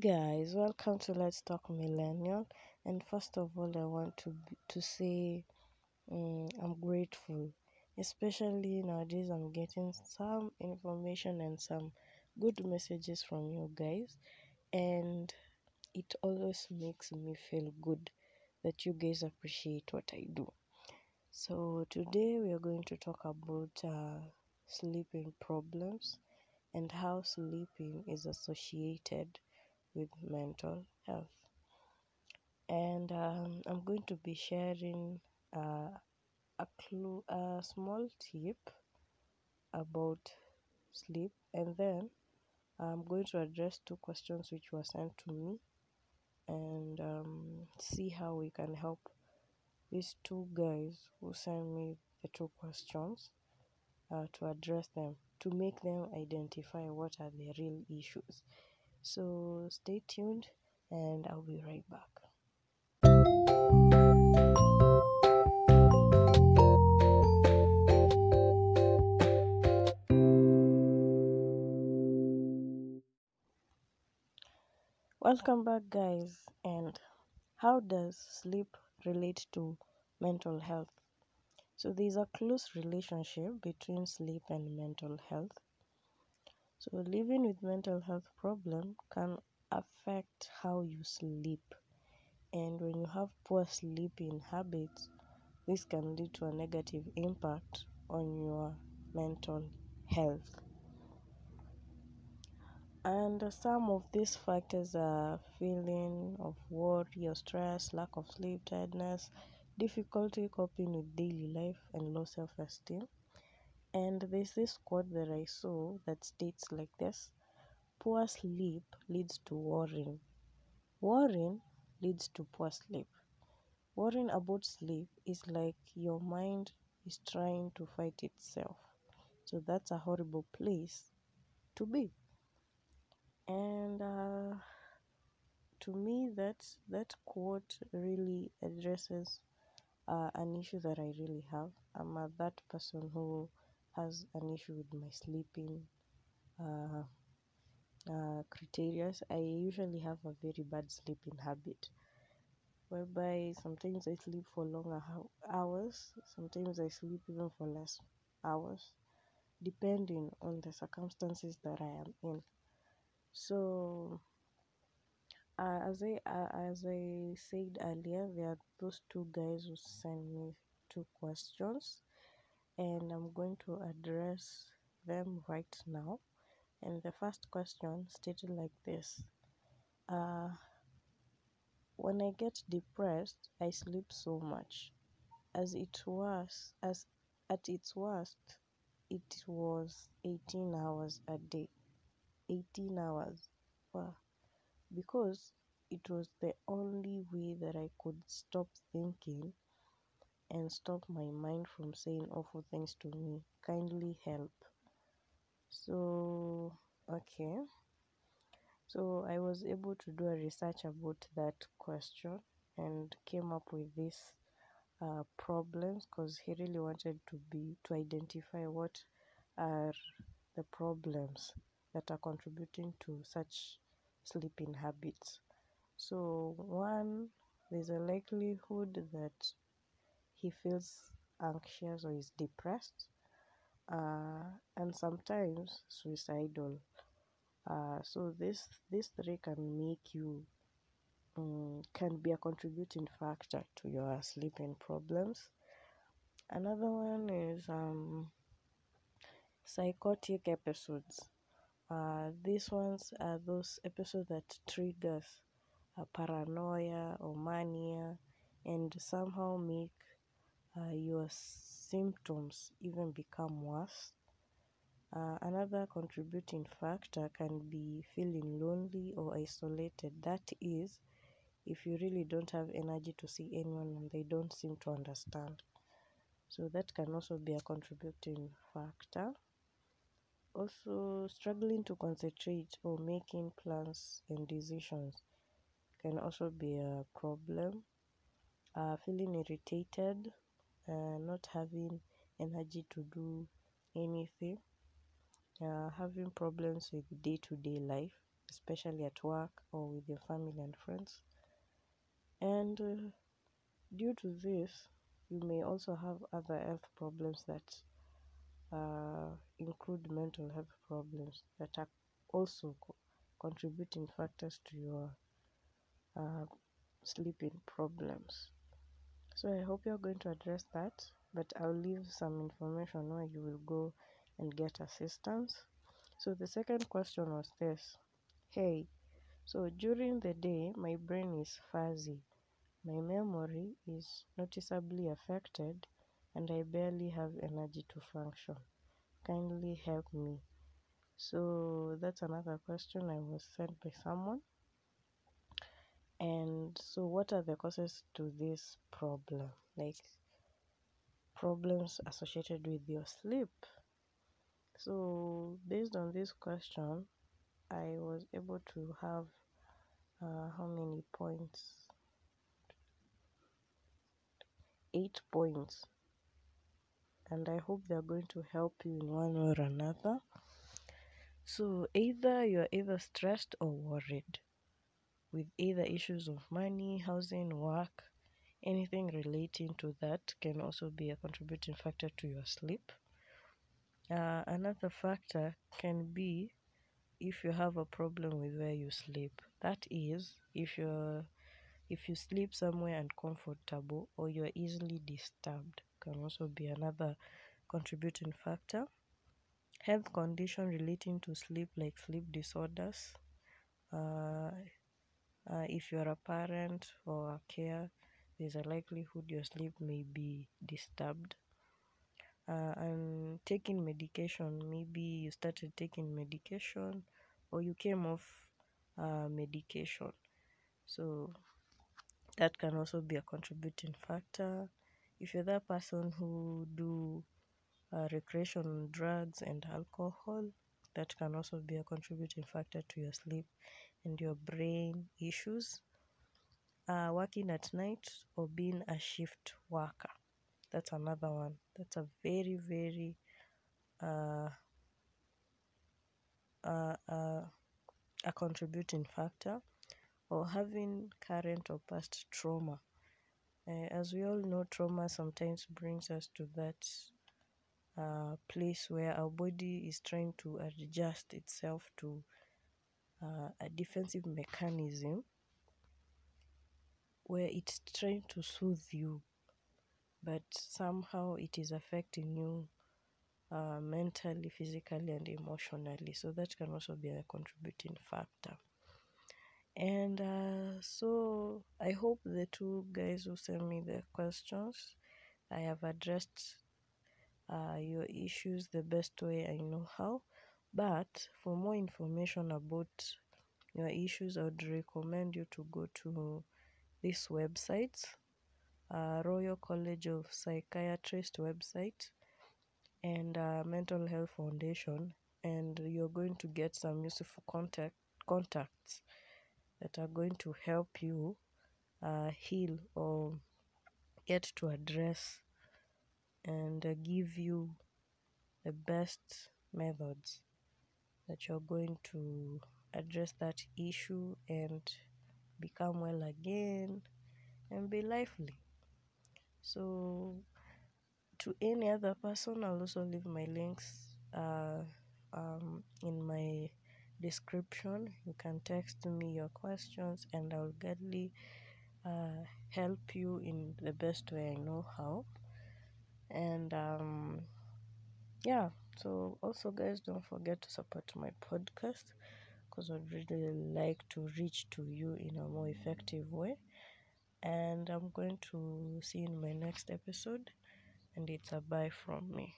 guys, welcome to Let's Talk Millennial. And first of all, I want to to say um, I'm grateful, especially nowadays. I'm getting some information and some good messages from you guys, and it always makes me feel good that you guys appreciate what I do. So today we are going to talk about uh, sleeping problems and how sleeping is associated with mental health. And um, I'm going to be sharing uh, a clue, a small tip about sleep, and then I'm going to address two questions which were sent to me, and um, see how we can help these two guys who sent me the two questions uh, to address them to make them identify what are the real issues. So stay tuned and I'll be right back. Welcome back, guys. And how does sleep relate to mental health? So, there's a close relationship between sleep and mental health. So, living with mental health problem can affect how you sleep. And when you have poor sleeping habits, this can lead to a negative impact on your mental health. And some of these factors are feeling of worry or stress, lack of sleep, tiredness, difficulty coping with daily life, and low self esteem. And there's this quote that I saw that states like this Poor sleep leads to worrying. Worrying leads to poor sleep. Worrying about sleep is like your mind is trying to fight itself. So that's a horrible place to be. And uh, to me, that that quote really addresses uh, an issue that I really have. I'm a, that person who has an issue with my sleeping uh, uh, criteria. I usually have a very bad sleeping habit, whereby sometimes I sleep for longer hours, sometimes I sleep even for less hours, depending on the circumstances that I am in. So, uh, as I uh, as I said earlier, there are those two guys who sent me two questions, and I'm going to address them right now. And the first question stated like this: uh, When I get depressed, I sleep so much. As it was, as at its worst, it was 18 hours a day. 18 hours. Wow. Because it was the only way that I could stop thinking and stop my mind from saying awful things to me. Kindly help. So, okay. So, I was able to do a research about that question and came up with these uh, problems because he really wanted to be to identify what are the problems that are contributing to such sleeping habits. So, one, there's a likelihood that he feels anxious or is depressed, uh, and sometimes suicidal. Uh, so this these three can make you um, can be a contributing factor to your sleeping problems. Another one is um, psychotic episodes. Uh, these ones are those episodes that triggers uh, paranoia or mania and somehow make uh, your symptoms even become worse. Uh, another contributing factor can be feeling lonely or isolated. That is, if you really don't have energy to see anyone and they don't seem to understand. So, that can also be a contributing factor. Also, struggling to concentrate or making plans and decisions can also be a problem. Uh, feeling irritated, uh, not having energy to do anything, uh, having problems with day to day life, especially at work or with your family and friends. And uh, due to this, you may also have other health problems that uh, include mental health problems that are also co- contributing factors to your uh, sleeping problems. So I hope you're going to address that, but I'll leave some information where you will go and get assistance. So the second question was this Hey, so during the day, my brain is fuzzy. My memory is noticeably affected, and I barely have energy to function. Kindly help me. So that's another question I was sent by someone. And so, what are the causes to this problem? Like problems associated with your sleep. So, based on this question, I was able to have uh, how many points? Eight points. And I hope they're going to help you in one way or another. So, either you're either stressed or worried with either issues of money, housing, work, anything relating to that can also be a contributing factor to your sleep. Uh, another factor can be if you have a problem with where you sleep. That is, if you're if you sleep somewhere uncomfortable or you're easily disturbed, can also be another contributing factor. Health condition relating to sleep, like sleep disorders. Uh, uh, if you're a parent or a care, there's a likelihood your sleep may be disturbed. Uh, and taking medication, maybe you started taking medication or you came off uh, medication. So that can also be a contributing factor. If you're that person who do uh, recreational drugs and alcohol, that can also be a contributing factor to your sleep and your brain issues. Uh, working at night or being a shift worker, that's another one. That's a very, very uh, uh, uh, a contributing factor. Or having current or past trauma. Uh, as we all know, trauma sometimes brings us to that uh, place where our body is trying to adjust itself to uh, a defensive mechanism where it's trying to soothe you, but somehow it is affecting you uh, mentally, physically, and emotionally. So that can also be a contributing factor. And uh, so I hope the two guys who sent me the questions, I have addressed uh, your issues the best way I know how. But for more information about your issues, I would recommend you to go to this website, uh, Royal College of Psychiatrists website, and uh, Mental Health Foundation, and you're going to get some useful contact contacts that are going to help you uh, heal or get to address and uh, give you the best methods that you're going to address that issue and become well again and be lively. So, to any other person, I'll also leave my links uh, um, in my description. You can text me your questions, and I'll gladly uh, help you in the best way I know how. And um, yeah, so also, guys, don't forget to support my podcast because I'd really like to reach to you in a more effective way. And I'm going to see you in my next episode, and it's a bye from me.